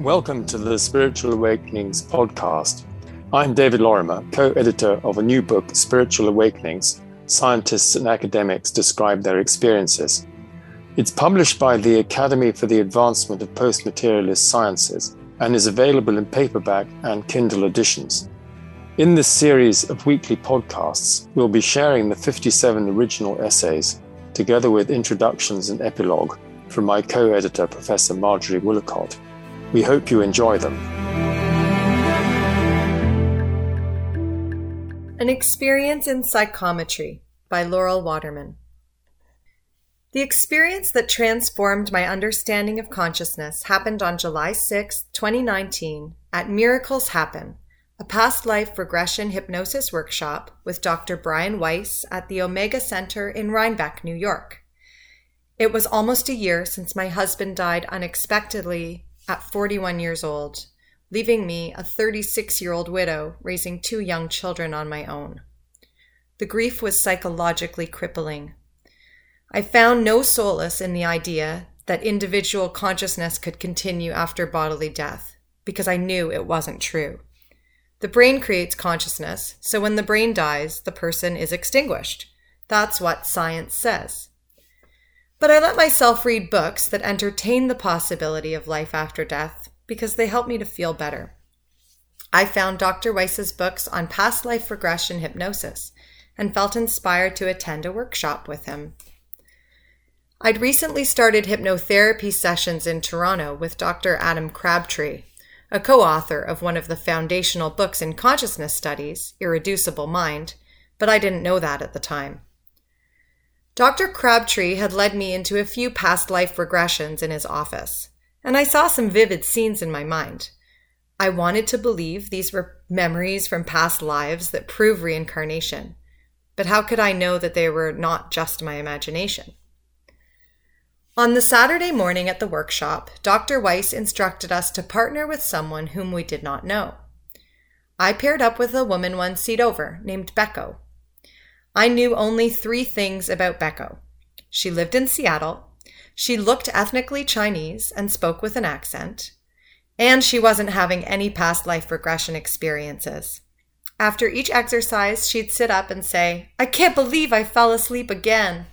Welcome to the Spiritual Awakenings podcast. I'm David Lorimer, co editor of a new book, Spiritual Awakenings Scientists and Academics Describe Their Experiences. It's published by the Academy for the Advancement of Post Materialist Sciences and is available in paperback and Kindle editions. In this series of weekly podcasts, we'll be sharing the 57 original essays, together with introductions and epilogue from my co editor, Professor Marjorie Woollacott. We hope you enjoy them. An Experience in Psychometry by Laurel Waterman. The experience that transformed my understanding of consciousness happened on July 6, 2019, at Miracles Happen, a past life regression hypnosis workshop with Dr. Brian Weiss at the Omega Center in Rhinebeck, New York. It was almost a year since my husband died unexpectedly at 41 years old, leaving me a 36 year old widow raising two young children on my own. The grief was psychologically crippling. I found no solace in the idea that individual consciousness could continue after bodily death, because I knew it wasn't true. The brain creates consciousness, so when the brain dies, the person is extinguished. That's what science says. But I let myself read books that entertain the possibility of life after death because they help me to feel better. I found Dr. Weiss's books on past life regression hypnosis and felt inspired to attend a workshop with him. I'd recently started hypnotherapy sessions in Toronto with Dr. Adam Crabtree, a co author of one of the foundational books in consciousness studies, Irreducible Mind, but I didn't know that at the time. Dr. Crabtree had led me into a few past life regressions in his office, and I saw some vivid scenes in my mind. I wanted to believe these were memories from past lives that prove reincarnation, but how could I know that they were not just my imagination? On the Saturday morning at the workshop, Dr. Weiss instructed us to partner with someone whom we did not know. I paired up with a woman one seat over named Becco, I knew only three things about Becco. She lived in Seattle, she looked ethnically Chinese and spoke with an accent, and she wasn't having any past life regression experiences. After each exercise, she'd sit up and say, I can't believe I fell asleep again.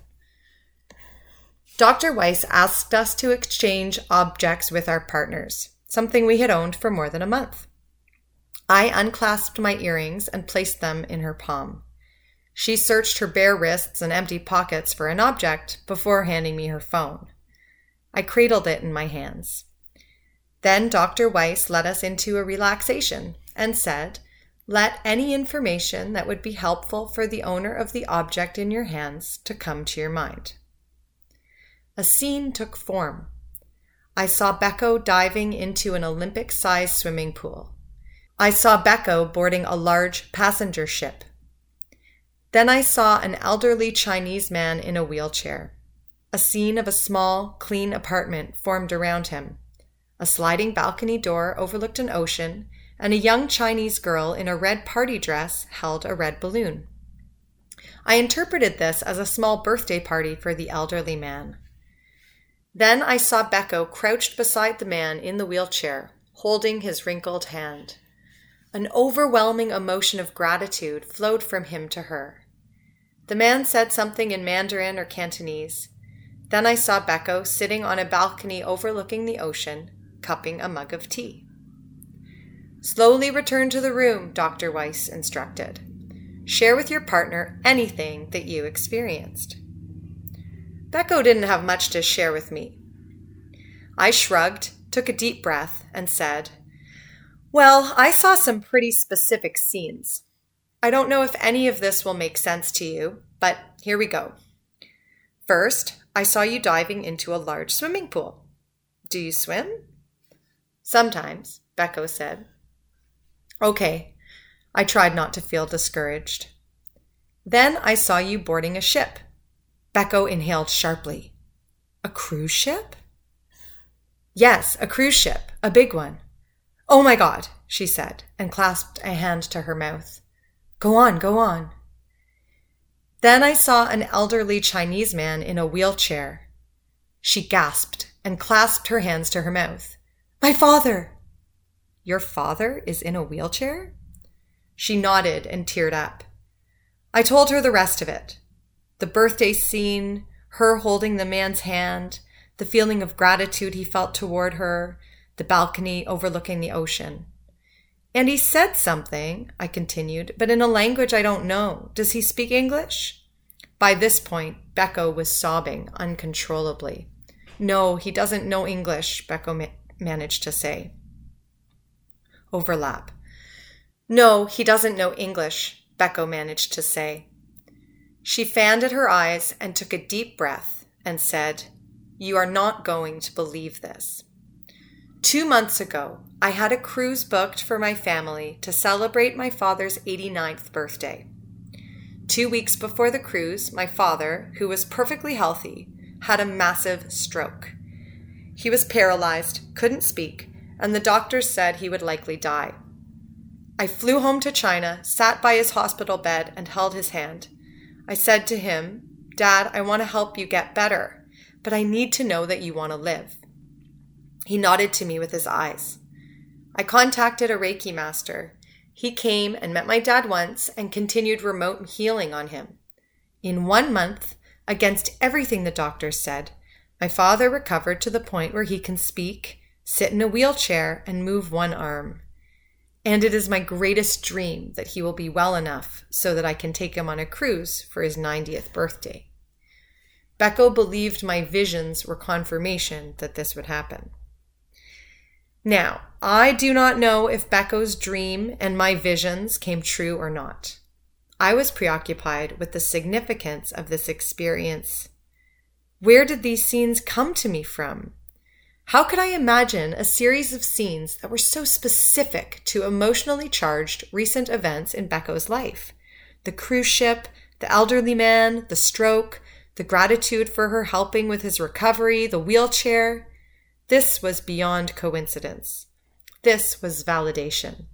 Dr. Weiss asked us to exchange objects with our partners, something we had owned for more than a month. I unclasped my earrings and placed them in her palm. She searched her bare wrists and empty pockets for an object before handing me her phone. I cradled it in my hands. Then Dr. Weiss led us into a relaxation and said, Let any information that would be helpful for the owner of the object in your hands to come to your mind. A scene took form. I saw Becco diving into an Olympic sized swimming pool. I saw Becco boarding a large passenger ship then I saw an elderly Chinese man in a wheelchair. A scene of a small, clean apartment formed around him. A sliding balcony door overlooked an ocean, and a young Chinese girl in a red party dress held a red balloon. I interpreted this as a small birthday party for the elderly man. Then I saw Becco crouched beside the man in the wheelchair, holding his wrinkled hand. An overwhelming emotion of gratitude flowed from him to her. The man said something in Mandarin or Cantonese. Then I saw Becco sitting on a balcony overlooking the ocean, cupping a mug of tea. Slowly return to the room, Dr. Weiss instructed. Share with your partner anything that you experienced. Becco didn't have much to share with me. I shrugged, took a deep breath, and said, Well, I saw some pretty specific scenes. I don't know if any of this will make sense to you, but here we go. First, I saw you diving into a large swimming pool. Do you swim? Sometimes, Becco said. Okay, I tried not to feel discouraged. Then I saw you boarding a ship. Becco inhaled sharply. A cruise ship? Yes, a cruise ship, a big one. Oh my God, she said, and clasped a hand to her mouth. Go on, go on. Then I saw an elderly Chinese man in a wheelchair. She gasped and clasped her hands to her mouth. My father! Your father is in a wheelchair? She nodded and teared up. I told her the rest of it the birthday scene, her holding the man's hand, the feeling of gratitude he felt toward her, the balcony overlooking the ocean. And he said something, I continued, but in a language I don't know. Does he speak English? By this point, Becco was sobbing uncontrollably. No, he doesn't know English, Becco ma- managed to say. Overlap. No, he doesn't know English, Becco managed to say. She fanned at her eyes and took a deep breath and said, You are not going to believe this. Two months ago, I had a cruise booked for my family to celebrate my father's 89th birthday. Two weeks before the cruise, my father, who was perfectly healthy, had a massive stroke. He was paralyzed, couldn't speak, and the doctors said he would likely die. I flew home to China, sat by his hospital bed, and held his hand. I said to him, Dad, I want to help you get better, but I need to know that you want to live. He nodded to me with his eyes. I contacted a Reiki master. He came and met my dad once and continued remote healing on him. In one month, against everything the doctors said, my father recovered to the point where he can speak, sit in a wheelchair, and move one arm. And it is my greatest dream that he will be well enough so that I can take him on a cruise for his 90th birthday. Becco believed my visions were confirmation that this would happen. Now, I do not know if Becco's dream and my visions came true or not. I was preoccupied with the significance of this experience. Where did these scenes come to me from? How could I imagine a series of scenes that were so specific to emotionally charged recent events in Becco's life? The cruise ship, the elderly man, the stroke, the gratitude for her helping with his recovery, the wheelchair. This was beyond coincidence. This was validation.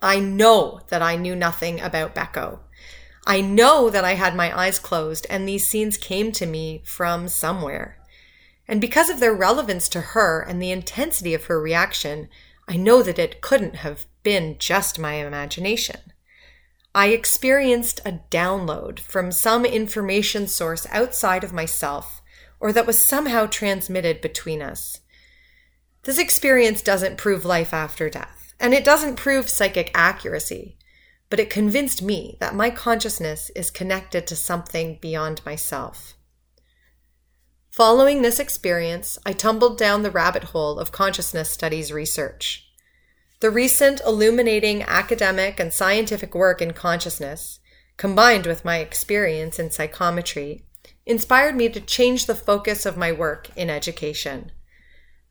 I know that I knew nothing about Becco. I know that I had my eyes closed and these scenes came to me from somewhere. And because of their relevance to her and the intensity of her reaction, I know that it couldn't have been just my imagination. I experienced a download from some information source outside of myself or that was somehow transmitted between us. This experience doesn't prove life after death, and it doesn't prove psychic accuracy, but it convinced me that my consciousness is connected to something beyond myself. Following this experience, I tumbled down the rabbit hole of consciousness studies research. The recent illuminating academic and scientific work in consciousness, combined with my experience in psychometry, inspired me to change the focus of my work in education.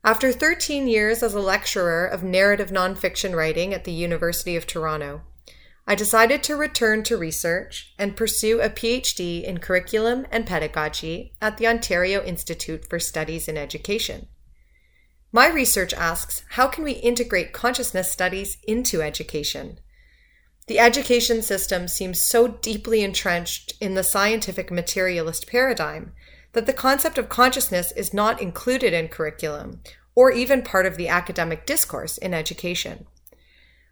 After 13 years as a lecturer of narrative nonfiction writing at the University of Toronto, I decided to return to research and pursue a PhD in curriculum and pedagogy at the Ontario Institute for Studies in Education. My research asks how can we integrate consciousness studies into education? The education system seems so deeply entrenched in the scientific materialist paradigm that the concept of consciousness is not included in curriculum or even part of the academic discourse in education.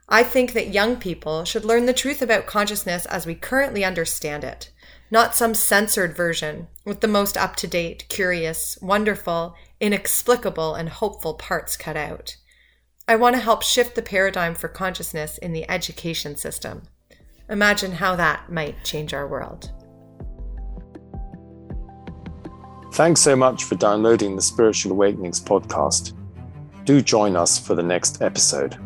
I think that young people should learn the truth about consciousness as we currently understand it, not some censored version with the most up to date, curious, wonderful, inexplicable, and hopeful parts cut out. I want to help shift the paradigm for consciousness in the education system. Imagine how that might change our world. Thanks so much for downloading the Spiritual Awakenings podcast. Do join us for the next episode.